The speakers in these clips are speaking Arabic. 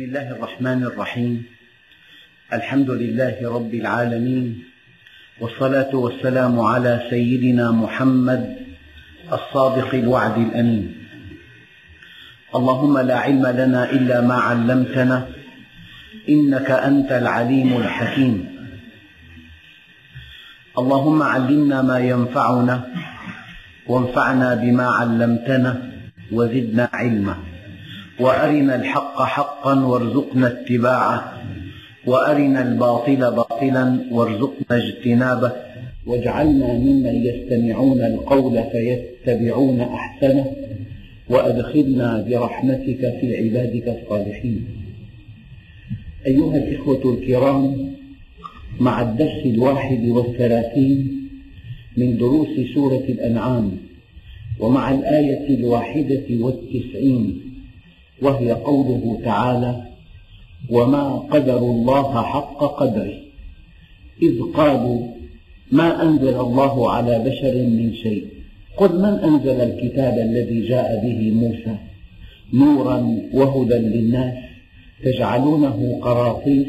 بسم الله الرحمن الرحيم. الحمد لله رب العالمين. والصلاة والسلام على سيدنا محمد الصادق الوعد الأمين. اللهم لا علم لنا إلا ما علمتنا إنك أنت العليم الحكيم. اللهم علمنا ما ينفعنا وانفعنا بما علمتنا وزدنا علما. وأرنا الحق حقا وارزقنا اتباعه وأرنا الباطل باطلا وارزقنا اجتنابه واجعلنا ممن يستمعون القول فيتبعون أحسنه وأدخلنا برحمتك في عبادك الصالحين. أيها الإخوة الكرام مع الدرس الواحد والثلاثين من دروس سورة الأنعام ومع الآية الواحدة والتسعين وهي قوله تعالى وما قدروا الله حق قدره إذ قالوا ما أنزل الله على بشر من شيء قل من أنزل الكتاب الذي جاء به موسى نورا وهدى للناس تجعلونه قراطيس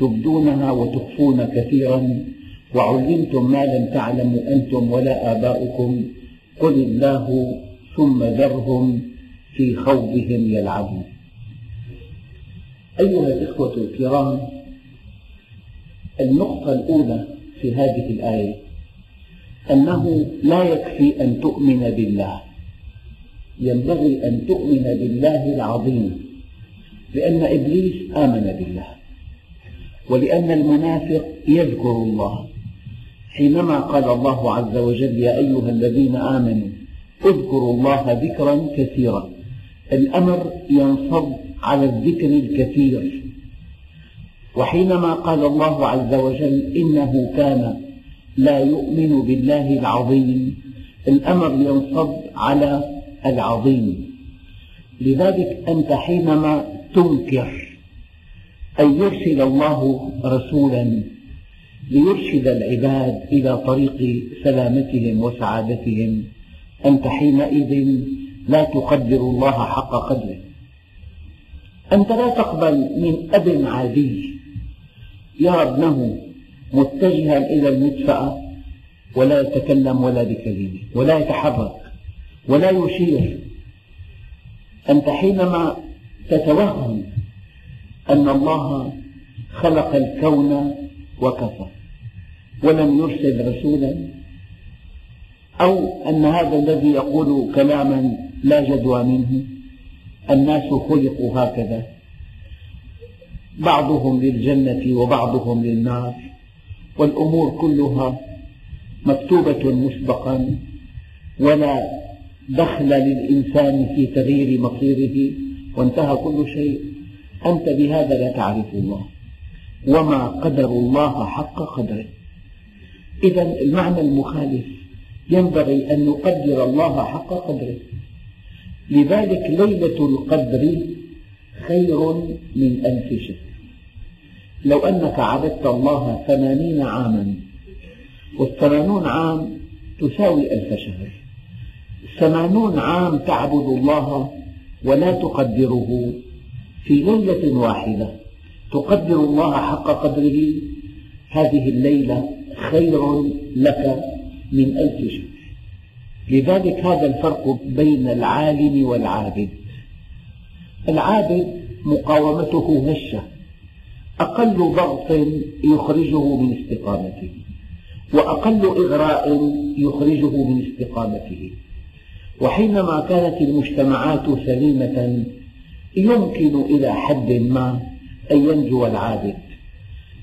تبدونها وتخفون كثيرا وعلمتم ما لم تعلموا أنتم ولا آباؤكم قل الله ثم ذرهم في خوضهم يلعبون. أيها الإخوة الكرام النقطة الأولى في هذه الآية أنه لا يكفي أن تؤمن بالله. ينبغي أن تؤمن بالله العظيم لأن إبليس آمن بالله ولأن المنافق يذكر الله. حينما قال الله عز وجل يا أيها الذين آمنوا اذكروا الله ذكرا كثيرا. الأمر ينصب على الذكر الكثير. وحينما قال الله عز وجل إنه كان لا يؤمن بالله العظيم الأمر ينصب على العظيم. لذلك أنت حينما تنكر أن يرسل الله رسولا ليرشد العباد إلى طريق سلامتهم وسعادتهم أنت حينئذ لا تقدر الله حق قدره. أنت لا تقبل من أب عادي. يرى ابنه متجها إلى المدفأة ولا يتكلم ولا بكلمة ولا يتحرك ولا يشير. أنت حينما تتوهم أن الله خلق الكون وكفى ولم يرسل رسولا أو أن هذا الذي يقول كلاما لا جدوى منه. الناس خلقوا هكذا. بعضهم للجنة وبعضهم للنار. والأمور كلها مكتوبة مسبقا. ولا دخل للإنسان في تغيير مصيره. وانتهى كل شيء. أنت بهذا لا تعرف الله. وما قدر الله حق قدره. إذا المعنى المخالف ينبغي أن نقدر الله حق قدره. لذلك ليلة القدر خير من ألف شهر. لو أنك عبدت الله ثمانين عاما والثمانون عام تساوي ألف شهر. ثمانون عام تعبد الله ولا تقدره. في ليلة واحدة تقدر الله حق قدره. هذه الليلة خير لك من ألف شهر. لذلك هذا الفرق بين العالم والعابد. العابد مقاومته هشة. أقل ضغط يخرجه من استقامته وأقل إغراء يخرجه من استقامته. وحينما كانت المجتمعات سليمة يمكن إلى حد ما أن ينجو العابد.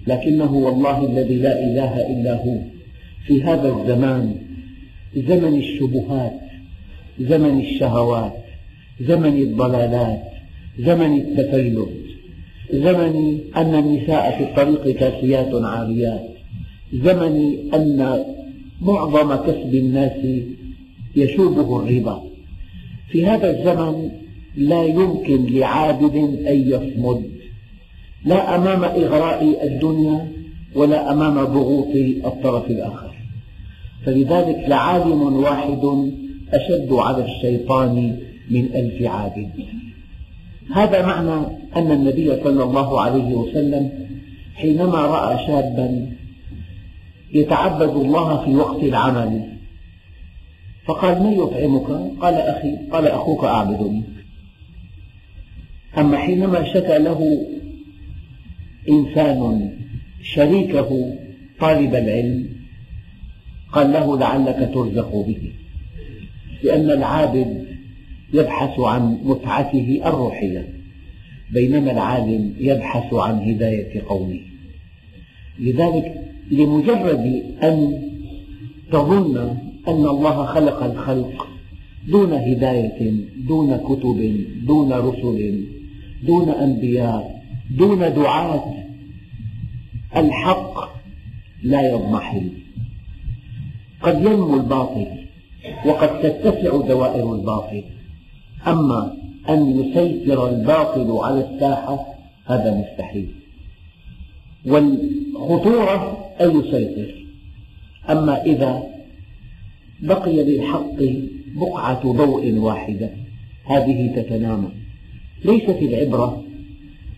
لكنه والله الذي لا إله إلا هو. في هذا الزمان زمن الشبهات زمن الشهوات زمن الضلالات زمن التفلت زمن أن النساء في الطريق كاسيات عاريات زمن أن معظم كسب الناس يشوبه الربا. في هذا الزمن لا يمكن لعابد أن يصمد لا أمام إغراء الدنيا ولا أمام ضغوط الطرف الآخر. فلذلك لعالم واحد أشد على الشيطان من ألف عابد هذا معنى أن النبي صلى الله عليه وسلم حينما رأى شابا يتعبد الله في وقت العمل فقال من يطعمك؟ قال أخي قال أخوك أعبد منك أما حينما شكى له إنسان شريكه طالب العلم قال له لعلك ترزق به. لأن العابد يبحث عن متعته الروحية بينما العالم يبحث عن هداية قومه. لذلك لمجرد أن تظن أن الله خلق الخلق دون هداية دون كتب دون رسل دون أنبياء دون دعاة الحق لا يضمحل. قد ينمو الباطل وقد تتسع دوائر الباطل. أما أن يسيطر الباطل على الساحة هذا مستحيل. والخطورة أن يسيطر. أما إذا بقي للحق بقعة ضوء واحدة هذه تتنامى. ليست العبرة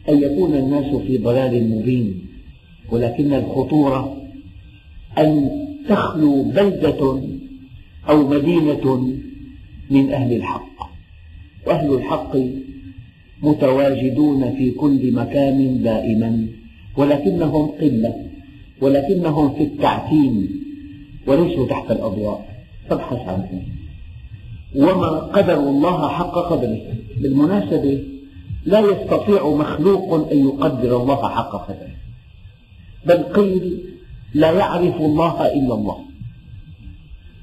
أن يكون الناس في ضلال مبين ولكن الخطورة أن تخلو بلدة أو مدينة من أهل الحق. وأهل الحق متواجدون في كل مكان دائما ولكنهم قلة ولكنهم في التعتيم وليسوا تحت الأضواء. فابحث عنهم. وما قدر الله حق قدره. بالمناسبة لا يستطيع مخلوق أن يقدر الله حق قدره. بل قيل لا يعرف الله إلا الله.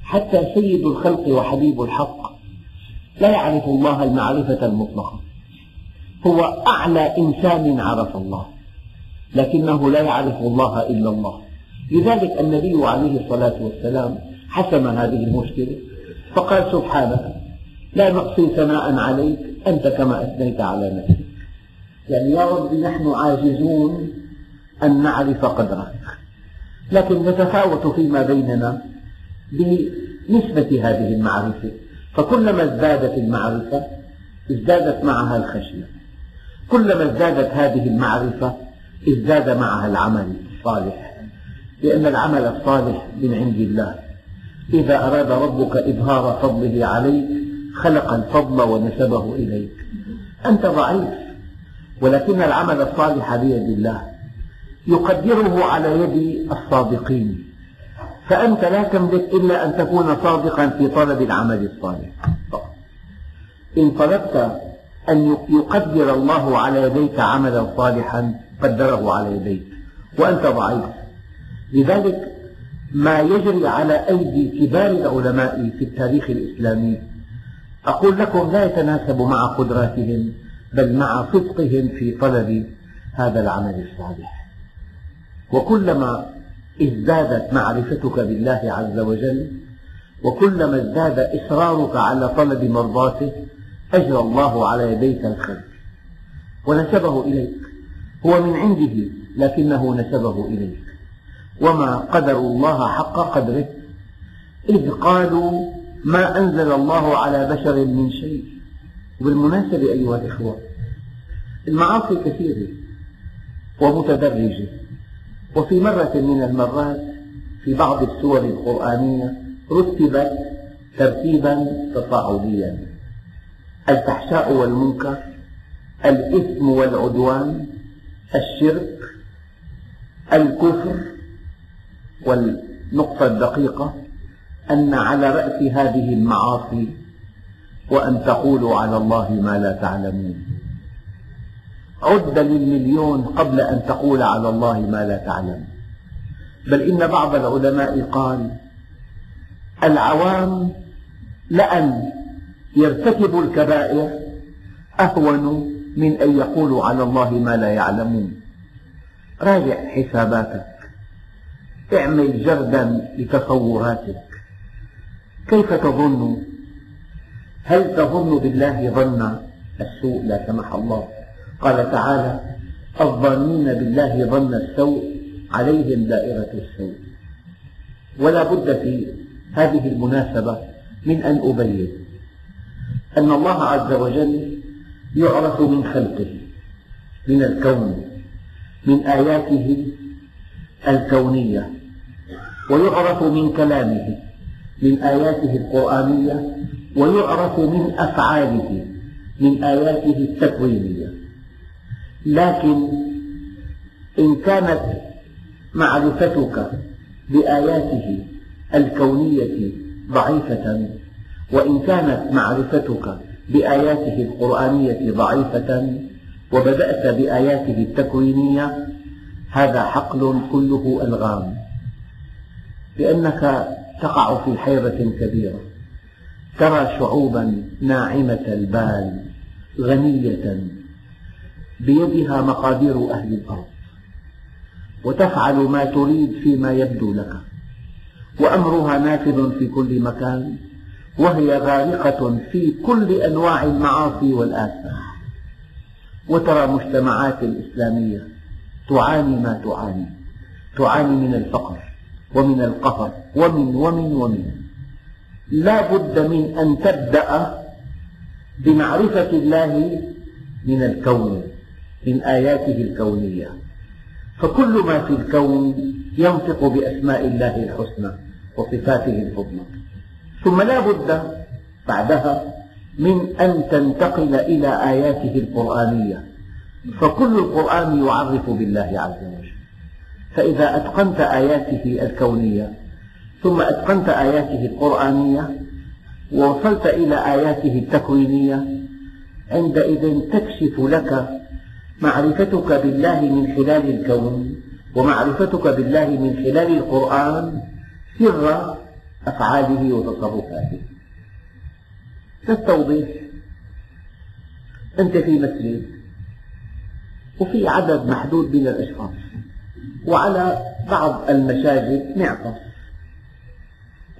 حتى سيد الخلق وحبيب الحق لا يعرف الله المعرفة المطلقة. هو أعلى إنسان عرف الله لكنه لا يعرف الله إلا الله. لذلك النبي عليه الصلاة والسلام حسم هذه المشكلة فقال سبحانك لا نحصي ثناء عليك أنت كما أثنيت على نفسك. يعني يا رب نحن عاجزون أن نعرف قدرك. لكن نتفاوت فيما بيننا بنسبة هذه المعرفة. فكلما ازدادت المعرفة ازدادت معها الخشية. كلما ازدادت هذه المعرفة ازداد معها العمل الصالح. لأن العمل الصالح من عند الله. إذا أراد ربك إظهار فضله عليك خلق الفضل ونسبه إليك. أنت ضعيف ولكن العمل الصالح بيد الله. يقدره على يد الصادقين. فأنت لا تملك إلا أن تكون صادقا في طلب العمل الصالح. إن طلبت أن يقدر الله على يديك عملا صالحا قدره على يديك وأنت ضعيف. لذلك ما يجري على أيدي كبار العلماء في التاريخ الإسلامي أقول لكم لا يتناسب مع قدراتهم بل مع صدقهم في طلب هذا العمل الصالح. وكلما ازدادت معرفتك بالله عز وجل وكلما ازداد إصرارك على طلب مرضاته أجرى الله على يديك الخير. ونسبه إليك. هو من عنده لكنه نسبه إليك. وما قدروا الله حق قدره إذ قالوا ما أنزل الله على بشر من شيء. وبالمناسبة أيها الإخوة المعاصي كثيرة ومتدرجة وفي مرة من المرات في بعض السور القرآنية رتبت ترتيبا تصاعديا الفحشاء والمنكر الإثم والعدوان الشرك الكفر والنقطة الدقيقة أن على رأس هذه المعاصي وأن تقولوا على الله ما لا تعلمون. عد للمليون قبل أن تقول على الله ما لا تعلم. بل إن بعض العلماء قال العوام لأن يرتكبوا الكبائر أهون من أن يقولوا على الله ما لا يعلمون. راجع حساباتك. اعمل جردا لتصوراتك. كيف تظن؟ هل تظن بالله ظن السوء لا سمح الله. قال تعالى الظانين بالله ظن السوء عليهم دائرة السوء. ولا بد في هذه المناسبة من أن أبين أن الله عز وجل يعرف من خلقه من الكون من آياته الكونية ويعرف من كلامه من آياته القرآنية ويعرف من أفعاله من آياته التكوينية. لكن إن كانت معرفتك بآياته الكونية ضعيفة وإن كانت معرفتك بآياته القرآنية ضعيفة وبدأت بآياته التكوينية هذا حقل كله ألغام لأنك تقع في حيرة كبيرة ترى شعوبا ناعمة البال غنية بيدها مقادير أهل الأرض. وتفعل ما تريد فيما يبدو لك. وأمرها نافذ في كل مكان. وهي غارقة في كل أنواع المعاصي والآثام. وترى مجتمعات الإسلامية تعاني ما تعاني. تعاني من الفقر ومن القهر ومن ومن ومن. لا بد من أن تبدأ بمعرفة الله من الكون. من آياته الكونية. فكل ما في الكون ينطق بأسماء الله الحسنى وصفاته الفضلى ثم لا بد بعدها من أن تنتقل إلى آياته القرآنية. فكل القرآن يعرف بالله عز وجل. فإذا أتقنت آياته الكونية ثم أتقنت آياته القرآنية ووصلت إلى آياته التكوينية عندئذ تكشف لك معرفتك بالله من خلال الكون ومعرفتك بالله من خلال القرآن سر أفعاله وتصرفاته. تستوضح أنت في مسجد وفي عدد محدود من الأشخاص وعلى بعض المساجد معطف.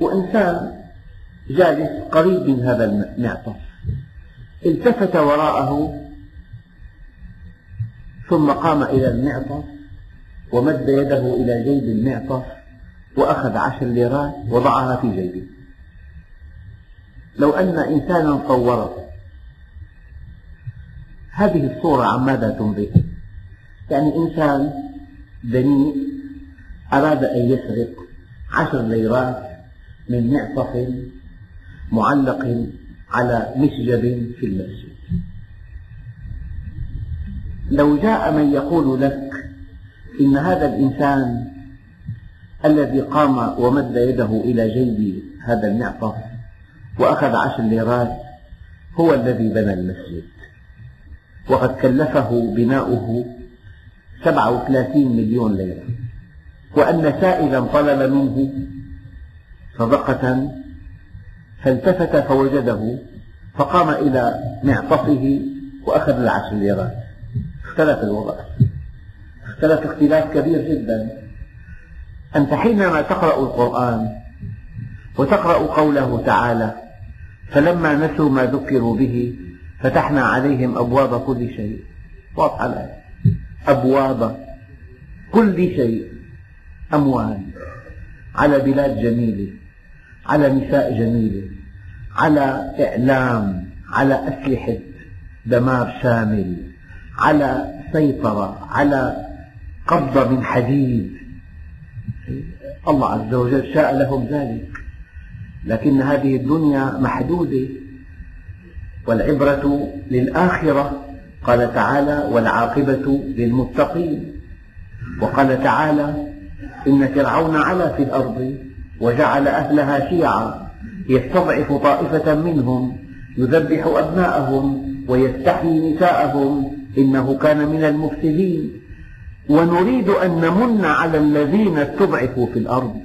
وإنسان جالس قريب من هذا المعطف التفت وراءه ثم قام إلى المعطف ومد يده إلى جيب المعطف وأخذ عشر ليرات وضعها في جيبه. لو أن إنسانا صوره هذه الصورة عن ماذا تنبئ؟ يعني إنسان دنيء أراد أن يسرق عشر ليرات من معطف معلق على مسجد في المسجد لو جاء من يقول لك إن هذا الإنسان الذي قام ومد يده إلى جيب هذا المعطف وأخذ عشر ليرات هو الذي بنى المسجد. وقد كلفه بناؤه سبعة وثلاثين مليون ليرة. وأن سائلا طلب منه صدقة فالتفت فوجده فقام إلى معطفه وأخذ العشر ليرات. اختلف الوضع. اختلف اختلاف كبير جدا. أنت حينما تقرأ القرآن وتقرأ قوله تعالى فلما نسوا ما ذكروا به فتحنا عليهم أبواب كل شيء. واضحة الآية أبواب كل شيء. أموال. على بلاد جميلة. على نساء جميلة. على إعلام. على أسلحة دمار شامل. على سيطرة على قبضة من حديد. الله عز وجل شاء لهم ذلك. لكن هذه الدنيا محدودة. والعبرة للآخرة قال تعالى والعاقبة للمتقين. وقال تعالى إن فرعون علا في الأرض وجعل أهلها شيعا يستضعف طائفة منهم يذبح أبناءهم ويستحيي نساءهم إنه كان من المفسدين. ونريد أن نمن على الذين استضعفوا في الأرض.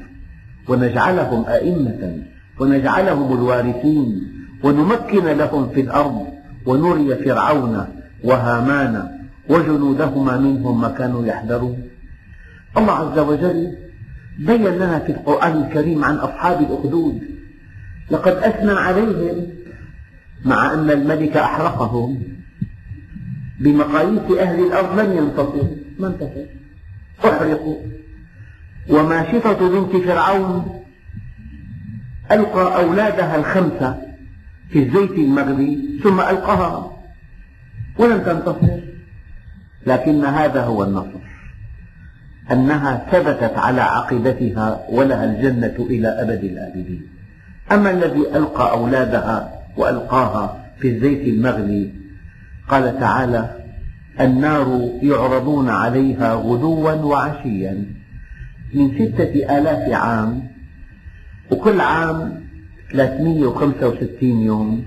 ونجعلهم أئمة. ونجعلهم الوارثين. ونمكن لهم في الأرض. ونري فرعون وهامان وجنودهما منهم ما كانوا يحذرون. الله عز وجل بين لنا في القرآن الكريم عن أصحاب الأخدود. لقد أثنى عليهم مع أن الملك أحرقهم. بمقاييس أهل الأرض لم ينتصروا ما انتصروا أحرقوا. وماشطة بنت فرعون ألقى أولادها الخمسة في الزيت المغلي ثم ألقاها. ولم تنتصر لكن هذا هو النصر. أنها ثبتت على عقيدتها ولها الجنة إلى أبد الآبدين. أما الذي ألقى أولادها وألقاها في الزيت المغلي قال تعالى النار يعرضون عليها غدوا وعشيا من ستة آلاف عام وكل عام 365 يوم.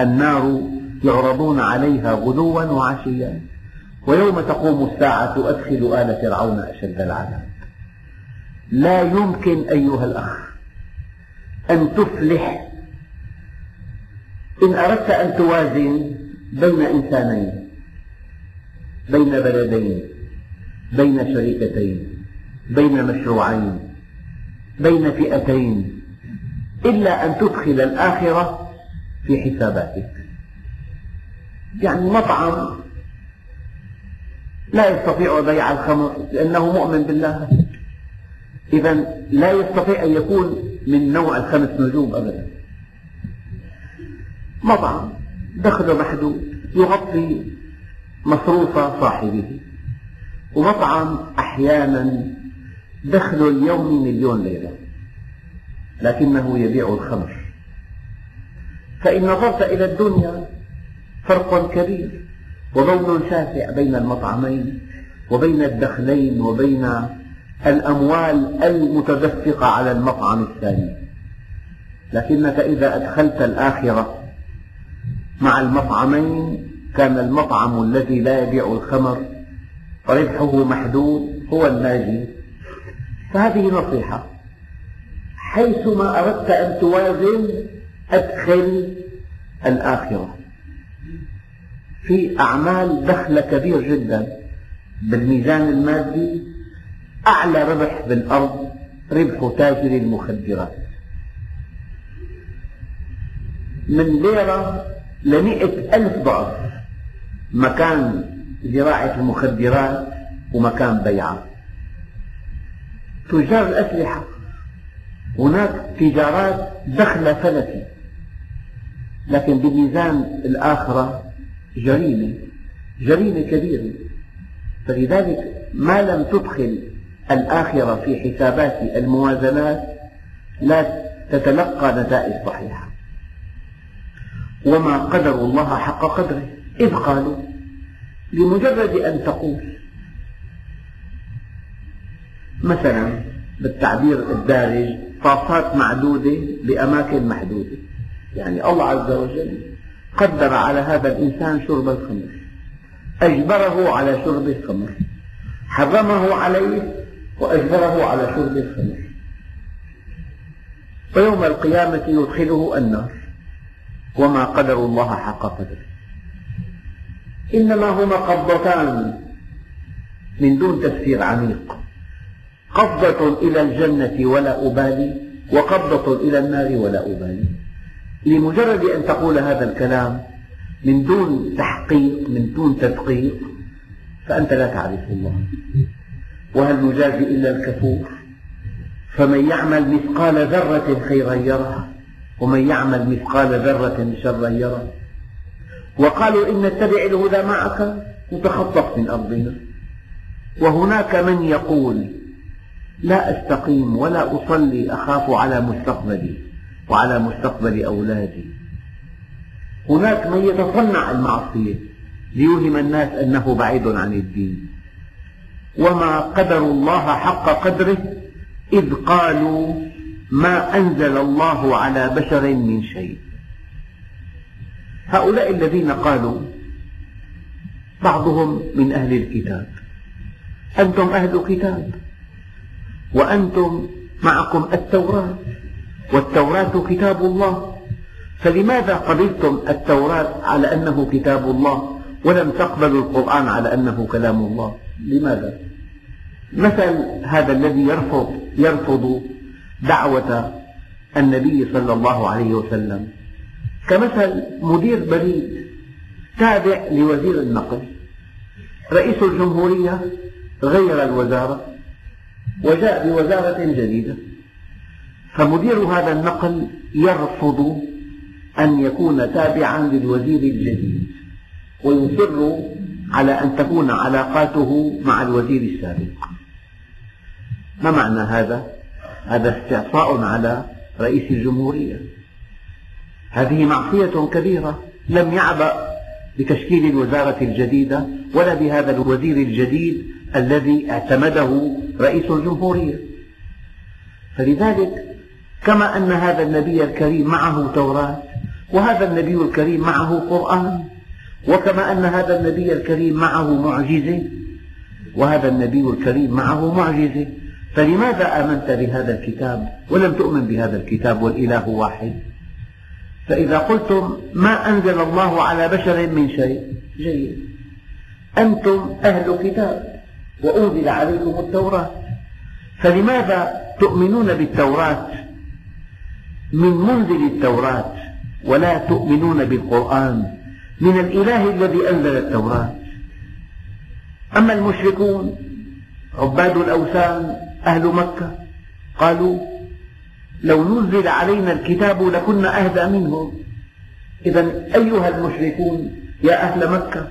النار يعرضون عليها غدوا وعشيا ويوم تقوم الساعة أدخل آل فرعون أشد العذاب. لا يمكن أيها الأخ أن تفلح. إن أردت أن توازن بين إنسانين بين بلدين بين شركتين بين مشروعين بين فئتين إلا أن تدخل الآخرة في حساباتك. يعني مطعم لا يستطيع بيع الخمر لأنه مؤمن بالله. إذا لا يستطيع أن يكون من نوع الخمس نجوم أبدا. مطعم دخله محدود يغطي مصروف صاحبه. ومطعم أحيانا دخل اليومي مليون ليرة لكنه يبيع الخمر. فإن نظرت إلى الدنيا فرق كبير وبون شاسع بين المطعمين وبين الدخلين وبين الأموال المتدفقة على المطعم الثاني. لكنك إذا أدخلت الآخرة مع المطعمين كان المطعم الذي لا يبيع الخمر ربحه محدود هو الناجي. فهذه نصيحة. حيثما أردت أن توازن أدخل الآخرة. في أعمال دخل كبير جدا بالميزان المادي أعلى ربح بالأرض ربح تاجر المخدرات. من ليرة لمئة ألف ضعف. مكان زراعة المخدرات ومكان بيعها تجار الأسلحة. هناك تجارات دخل فلكي. لكن بميزان الآخرة جريمة جريمة كبيرة. فلذلك ما لم تدخل الآخرة في حسابات الموازنات لا تتلقى نتائج صحيحة. وما قدر الله حق قدره. إذ قالوا لمجرد أن تقول مثلا بالتعبير الدارج طاسات معدودة بأماكن محدودة. يعني الله عز وجل قدر على هذا الإنسان شرب الخمر. أجبره على شرب الخمر. حرمه عليه وأجبره على شرب الخمر. ويوم القيامة يدخله النار. وما قدر الله حق قدره. إنما هما قبضتان من دون تفسير عميق. قبضة إلى الجنة ولا أبالي وقبضة إلى النار ولا أبالي. لمجرد أن تقول هذا الكلام من دون تحقيق من دون تدقيق فأنت لا تعرف الله. وهل نجازي إلا الكفور؟ فمن يعمل مثقال ذرة خيرا يره. ومن يعمل مثقال ذرة شرا يره وقالوا إن نتبع الهدى معك نتخطف من أرضنا. وهناك من يقول لا أستقيم ولا أصلي أخاف على مستقبلي وعلى مستقبل أولادي. هناك من يتصنع المعصية ليوهم الناس أنه بعيد عن الدين. وما قدر الله حق قدره إذ قالوا ما أنزل الله على بشر من شيء. هؤلاء الذين قالوا بعضهم من أهل الكتاب. أنتم أهل كتاب. وأنتم معكم التوراة. والتوراة كتاب الله. فلماذا قبلتم التوراة على أنه كتاب الله ولم تقبلوا القرآن على أنه كلام الله؟ لماذا؟ مثل هذا الذي يرفض يرفض دعوة النبي صلى الله عليه وسلم. كمثل مدير بريد تابع لوزير النقل رئيس الجمهورية غير الوزارة وجاء بوزارة جديدة. فمدير هذا النقل يرفض أن يكون تابعا للوزير الجديد ويصر على أن تكون علاقاته مع الوزير السابق. ما معنى هذا؟ هذا استعصاء على رئيس الجمهورية. هذه معصية كبيرة لم يعبأ بتشكيل الوزارة الجديدة ولا بهذا الوزير الجديد الذي اعتمده رئيس الجمهورية. فلذلك كما أن هذا النبي الكريم معه توراة وهذا النبي الكريم معه قرآن وكما أن هذا النبي الكريم معه معجزة وهذا النبي الكريم معه معجزة. فلماذا آمنت بهذا الكتاب ولم تؤمن بهذا الكتاب والإله واحد؟ فإذا قلتم ما أنزل الله على بشر من شيء جيد. أنتم أهل كتاب وأنزل عليكم التوراة. فلماذا تؤمنون بالتوراة من منزل التوراة ولا تؤمنون بالقرآن من الإله الذي أنزل التوراة؟ أما المشركون عباد الأوثان أهل مكة. قالوا لو نزل علينا الكتاب لكنا أهدى منهم. إذا أيها المشركون يا أهل مكة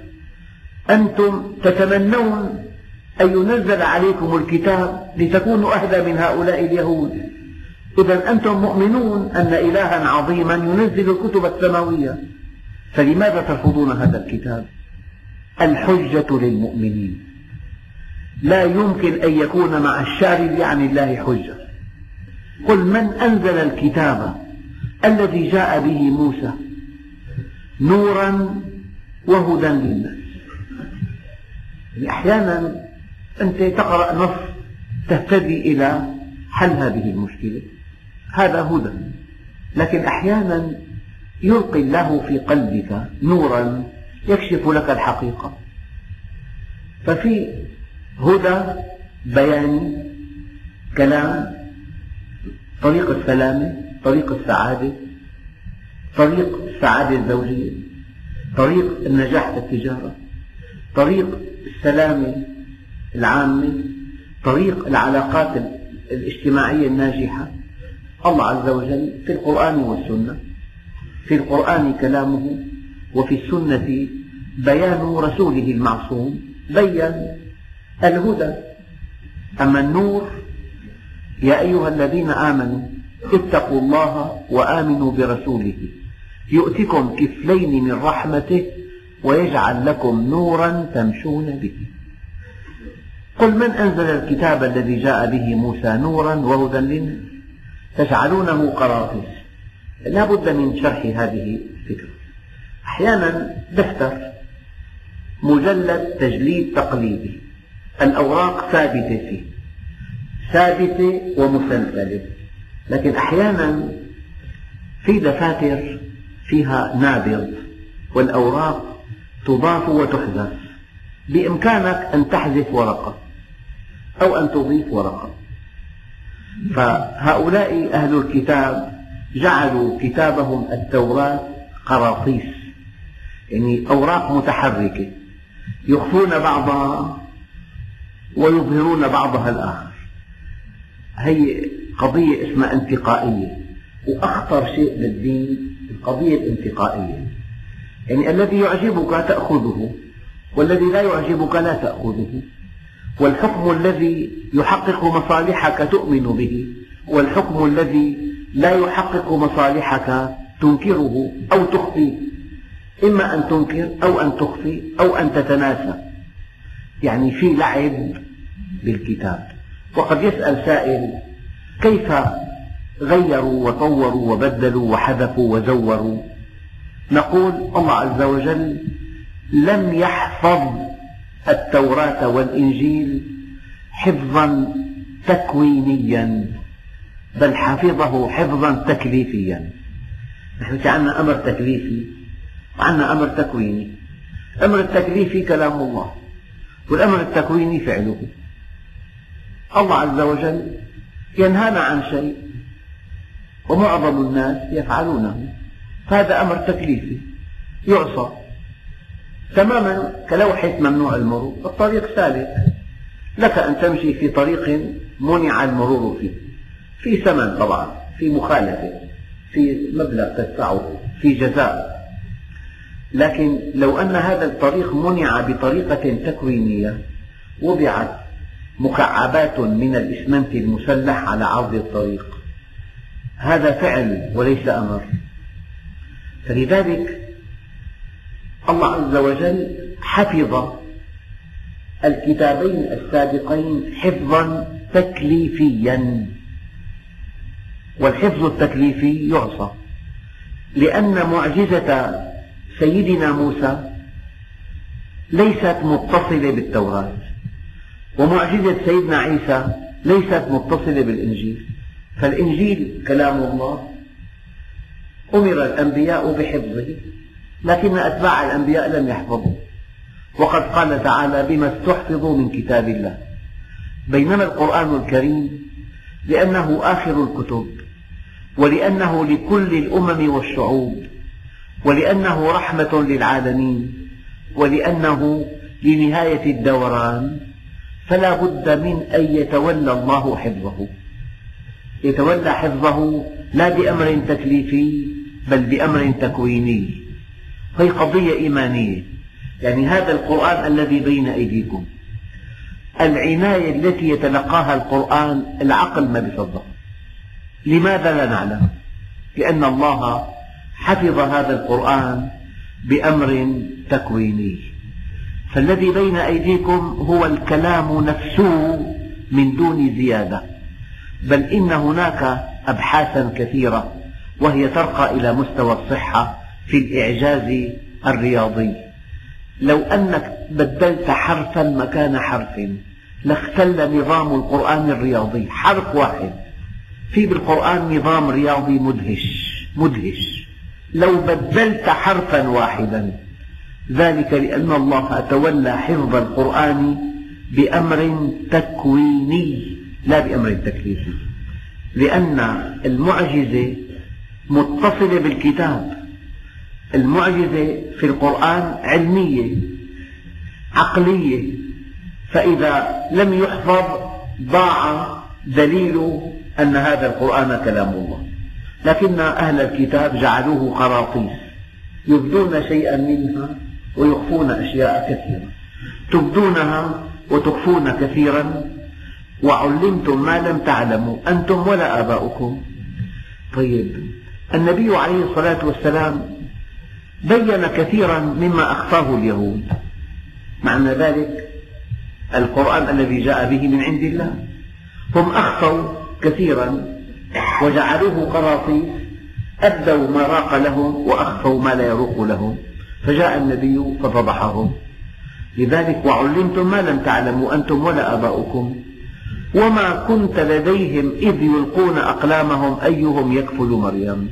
أنتم تتمنون أن ينزل عليكم الكتاب لتكونوا أهدى من هؤلاء اليهود. إذا أنتم مؤمنون أن إلها عظيما ينزل الكتب السماوية. فلماذا ترفضون هذا الكتاب؟ الحجة للمؤمنين. لا يمكن أن يكون مع الشارد عن الله حجة. قل من أنزل الكتاب الذي جاء به موسى نورا وهدى للناس؟ يعني أحيانا أنت تقرأ نص تهتدي إلى حل هذه المشكلة. هذا هدى. لكن أحيانا يلقي الله في قلبك نورا يكشف لك الحقيقة. ففي هدى بياني كلام طريق السلامة طريق السعادة طريق السعادة الزوجية طريق النجاح في التجارة طريق السلامة العامة طريق العلاقات الاجتماعية الناجحة. الله عز وجل في القرآن والسنة في القرآن كلامه وفي السنة بيان رسوله المعصوم بين الهدى. أما النور يا أيها الذين آمنوا اتقوا الله وآمنوا برسوله. يؤتكم كفلين من رحمته ويجعل لكم نورا تمشون به. قل من أنزل الكتاب الذي جاء به موسى نورا وهدى للناس؟ تجعلونه قراطيس لا بد من شرح هذه الفكرة. أحيانا دفتر مجلد تجليد تقليدي. الأوراق ثابتة فيه. ثابتة ومسلسلة. لكن أحيانا في دفاتر فيها نابض والأوراق تضاف وتحذف. بإمكانك أن تحذف ورقة أو أن تضيف ورقة. فهؤلاء أهل الكتاب جعلوا كتابهم التوراة قراطيس يعني أوراق متحركة. يخفون بعضها ويظهرون بعضها الآخر. هي قضية اسمها انتقائية. وأخطر شيء بالدين القضية الانتقائية. يعني الذي يعجبك تأخذه والذي لا يعجبك لا تأخذه. والحكم الذي يحقق مصالحك تؤمن به والحكم الذي لا يحقق مصالحك تنكره أو تخفيه. إما أن تنكر أو أن تخفي أو أن تتناسى. يعني في لعب بالكتاب. وقد يسأل سائل كيف غيروا وطوروا وبدلوا وحذفوا وزوروا؟ نقول الله عز وجل لم يحفظ التوراة والإنجيل حفظا تكوينيا بل حفظه حفظا تكليفيا. نحن عندنا أمر تكليفي وعندنا أمر تكويني. الأمر التكليفي كلام الله. والأمر التكويني فعله. الله عز وجل ينهانا عن شيء ومعظم الناس يفعلونه. فهذا أمر تكليفي يعصى. تماما كلوحة ممنوع المرور الطريق سالك. لك أن تمشي في طريق منع المرور فيه. في ثمن طبعا في مخالفة في مبلغ تدفعه في جزاء. لكن لو أن هذا الطريق منع بطريقة تكوينية وضعت مكعبات من الإسمنت المسلح على عرض الطريق. هذا فعل وليس أمر. فلذلك الله عز وجل حفظ الكتابين السابقين حفظا تكليفيا. والحفظ التكليفي يعصى لأن معجزة سيدنا موسى ليست متصلة بالتوراة ومعجزة سيدنا عيسى ليست متصلة بالإنجيل. فالإنجيل كلام الله أمر الأنبياء بحفظه لكن أتباع الأنبياء لم يحفظوا وقد قال تعالى بما استحفظوا من كتاب الله بينما القرآن الكريم لأنه آخر الكتب ولأنه لكل الأمم والشعوب. ولأنه رحمة للعالمين ولأنه لنهاية الدوران فلا بد من أن يتولى الله حفظه. يتولى حفظه لا بأمر تكليفي بل بأمر تكويني. هي قضية إيمانية. يعني هذا القرآن الذي بين أيديكم. العناية التي يتلقاها القرآن العقل ما بيصدق. لماذا لا نعلم؟ لأن الله حفظ هذا القرآن بأمر تكويني. فالذي بين أيديكم هو الكلام نفسه من دون زيادة. بل إن هناك أبحاثا كثيرة وهي ترقى إلى مستوى الصحة في الإعجاز الرياضي. لو أنك بدلت حرفا مكان حرف لاختل نظام القرآن الرياضي حرف واحد. في بالقرآن نظام رياضي مدهش مدهش. لو بدلت حرفا واحدا. ذلك لأن الله تولى حفظ القرآن بأمر تكويني لا بأمر تكليفي. لأن المعجزة متصلة بالكتاب. المعجزة في القرآن علمية عقلية. فإذا لم يحفظ ضاع دليل أن هذا القرآن كلام الله. لكن أهل الكتاب جعلوه قراطيس يبدون شيئا منها ويخفون أشياء كثيرة تبدونها وتخفون كثيرا. وعلمتم ما لم تعلموا أنتم ولا آباؤكم. طيب النبي عليه الصلاة والسلام بين كثيرا مما أخفاه اليهود. معنى ذلك القرآن الذي جاء به من عند الله. هم أخفوا كثيرا وجعلوه قراطيس أبدوا ما راق لهم وأخفوا ما لا يروق لهم فجاء النبي ففضحهم. لذلك وعلمتم ما لم تعلموا أنتم ولا آباؤكم. وما كنت لديهم إذ يلقون أقلامهم أيهم يكفل مريم.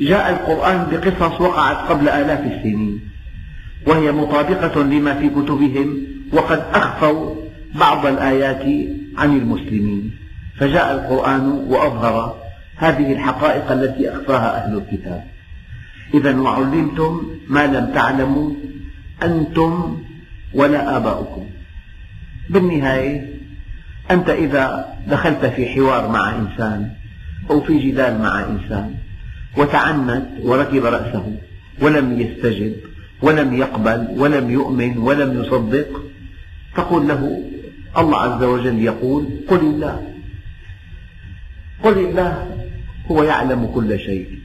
جاء القرآن بقصص وقعت قبل آلاف السنين. وهي مطابقة لما في كتبهم وقد أخفوا بعض الآيات عن المسلمين. فجاء القرآن وأظهر هذه الحقائق التي أخفاها أهل الكتاب. إذا وعلمتم ما لم تعلموا أنتم ولا آباؤكم. بالنهاية أنت إذا دخلت في حوار مع إنسان أو في جدال مع إنسان وتعنت وركب رأسه ولم يستجب ولم يقبل ولم يؤمن ولم يصدق تقول له الله عز وجل يقول قل الله. قل الله هو يعلم كل شيء.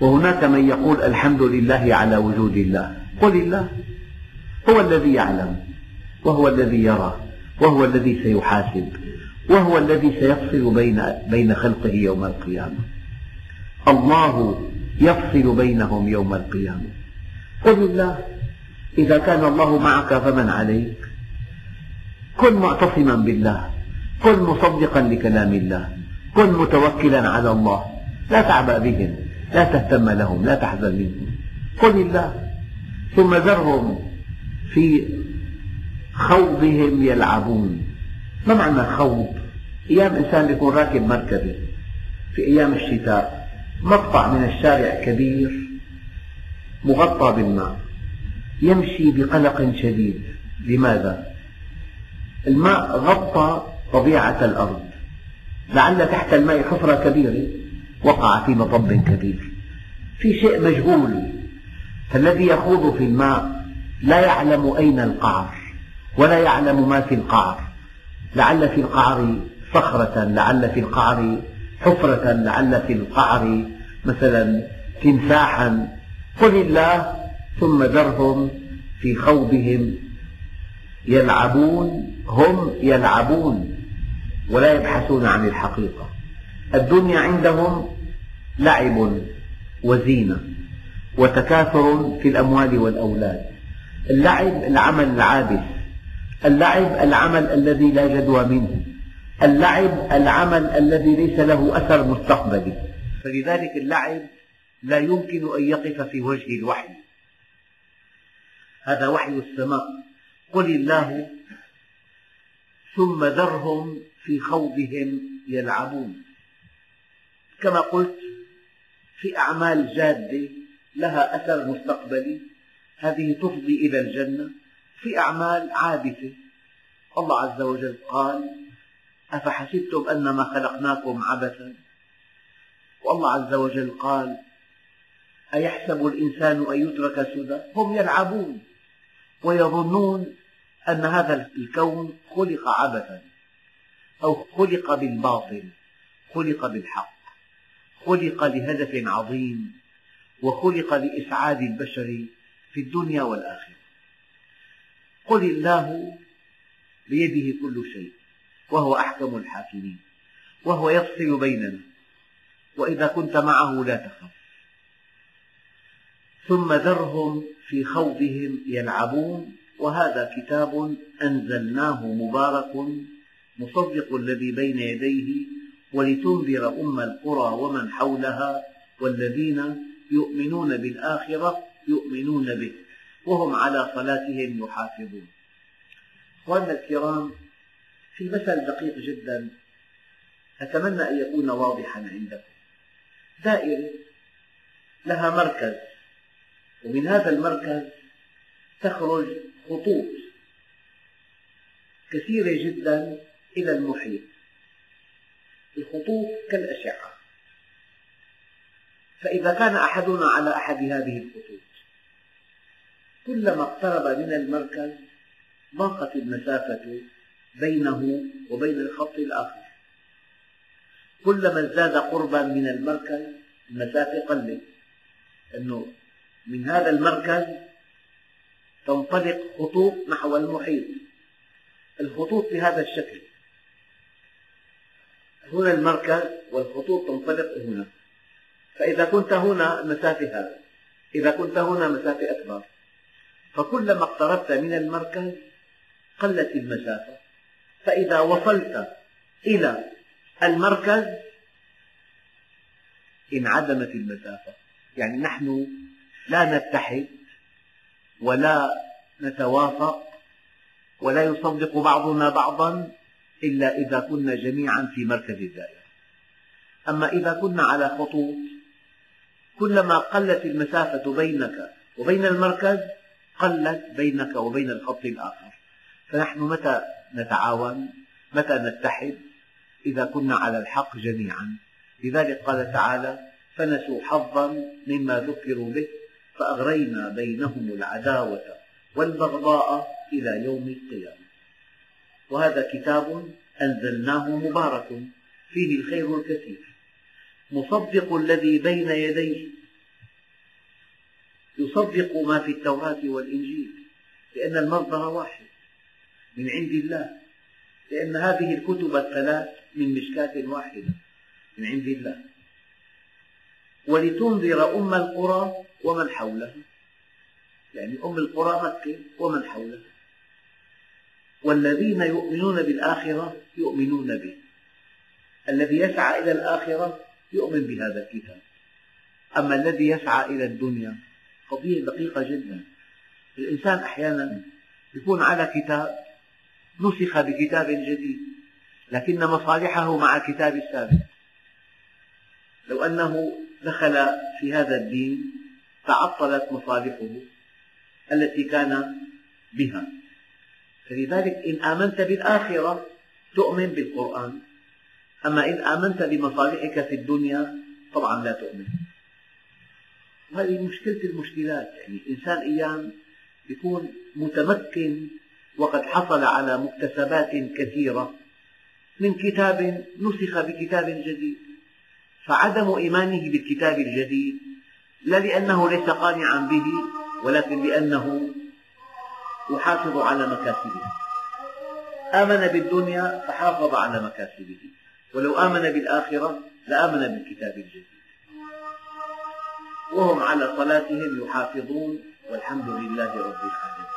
وهناك من يقول الحمد لله على وجود الله. قل الله هو الذي يعلم وهو الذي يرى وهو الذي سيحاسب وهو الذي سيفصل بين بين خلقه يوم القيامة. الله يفصل بينهم يوم القيامة. قل الله إذا كان الله معك فمن عليك؟ كن معتصما بالله كن مصدقا لكلام الله. كن متوكلا على الله. لا تعبأ بهم لا تهتم لهم لا تحزن منهم. قل الله. ثم ذرهم في خوضهم يلعبون. ما معنى خوض؟ أيام إنسان يكون راكب مركبة في أيام الشتاء مقطع من الشارع كبير مغطى بالماء يمشي بقلق شديد. لماذا؟ الماء غطى طبيعة الأرض. لعل تحت الماء حفرة كبيرة وقع في مطب كبير. في شيء مجهول. فالذي يخوض في الماء لا يعلم أين القعر ولا يعلم ما في القعر. لعل في القعر صخرة لعل في القعر حفرة لعل في القعر مثلا تمساحا. قل الله ثم ذرهم في خوضهم. يلعبون هم يلعبون. ولا يبحثون عن الحقيقة. الدنيا عندهم لعب وزينة وتكاثر في الأموال والأولاد. اللعب العمل العابث. اللعب العمل الذي لا جدوى منه. اللعب العمل الذي ليس له أثر مستقبلي. فلذلك اللعب لا يمكن أن يقف في وجه الوحي. هذا وحي السماء. قل الله ثم ذرهم في خوضهم يلعبون. كما قلت في أعمال جادة لها أثر مستقبلي. هذه تفضي إلى الجنة في أعمال عابثة. الله عز وجل قال أفحسبتم أنما خلقناكم عبثا؟ والله عز وجل قال أيحسب الإنسان أن يترك سدى؟ هم يلعبون ويظنون أن هذا الكون خلق عبثا. أو خلق بالباطل خلق بالحق خلق لهدف عظيم وخلق لإسعاد البشر في الدنيا والآخرة. قل الله بيده كل شيء وهو أحكم الحاكمين وهو يفصل بيننا وإذا كنت معه لا تخف. ثم ذرهم في خوضهم يلعبون وهذا كتاب أنزلناه مبارك مصدق الذي بين يديه ولتنذر أم القرى ومن حولها والذين يؤمنون بالآخرة يؤمنون به وهم على صلاتهم يحافظون. أخواننا الكرام في مثل دقيق جدا أتمنى أن يكون واضحا عندكم. دائرة لها مركز ومن هذا المركز تخرج خطوط كثيرة جدا إلى المحيط. الخطوط كالأشعة. فإذا كان أحدنا على أحد هذه الخطوط كلما اقترب من المركز ضاقت المسافة بينه وبين الخط الآخر. كلما ازداد قربا من المركز المسافة قلت. أنه من هذا المركز تنطلق خطوط نحو المحيط. الخطوط بهذا الشكل. هنا المركز والخطوط تنطلق هنا. فإذا كنت هنا المسافة هذا إذا كنت هنا مسافة أكبر. فكلما اقتربت من المركز قلت المسافة. فإذا وصلت إلى المركز انعدمت المسافة. يعني نحن لا نتحد ولا نتوافق ولا يصدق بعضنا بعضا إلا إذا كنا جميعا في مركز الدائرة. أما إذا كنا على خطوط كلما قلت المسافة بينك وبين المركز قلت بينك وبين الخط الآخر. فنحن متى نتعاون؟ متى نتحد؟ إذا كنا على الحق جميعا. لذلك قال تعالى فنسوا حظا مما ذكروا به فأغرينا بينهم العداوة والبغضاء إلى يوم القيامة. وهذا كتاب أنزلناه مبارك. فيه الخير الكثير. مصدق الذي بين يديه. يصدق ما في التوراة والإنجيل. لأن المصدر واحد. من عند الله. لأن هذه الكتب الثلاث من مشكاة واحدة. من عند الله. ولتنذر أم القرى ومن حولها. يعني أم القرى مكة ومن حولها. والذين يؤمنون بالآخرة يؤمنون به. الذي يسعى إلى الآخرة يؤمن بهذا الكتاب. أما الذي يسعى إلى الدنيا قضية دقيقة جدا. الإنسان أحيانا يكون على كتاب نسخ بكتاب جديد لكن مصالحه مع الكتاب السابق. لو أنه دخل في هذا الدين تعطلت مصالحه التي كان بها. فلذلك إن آمنت بالآخرة تؤمن بالقرآن. أما إن آمنت بمصالحك في الدنيا طبعا لا تؤمن. هذه مشكلة المشكلات. يعني الإنسان أيام يكون متمكن وقد حصل على مكتسبات كثيرة من كتاب نسخ بكتاب جديد. فعدم إيمانه بالكتاب الجديد لا لأنه ليس قانعا به ولكن لأنه يحافظ على مكاسبه. آمن بالدنيا فحافظ على مكاسبه. ولو آمن بالآخرة لآمن بالكتاب الجديد. وهم على صلاتهم يحافظون والحمد لله رب العالمين.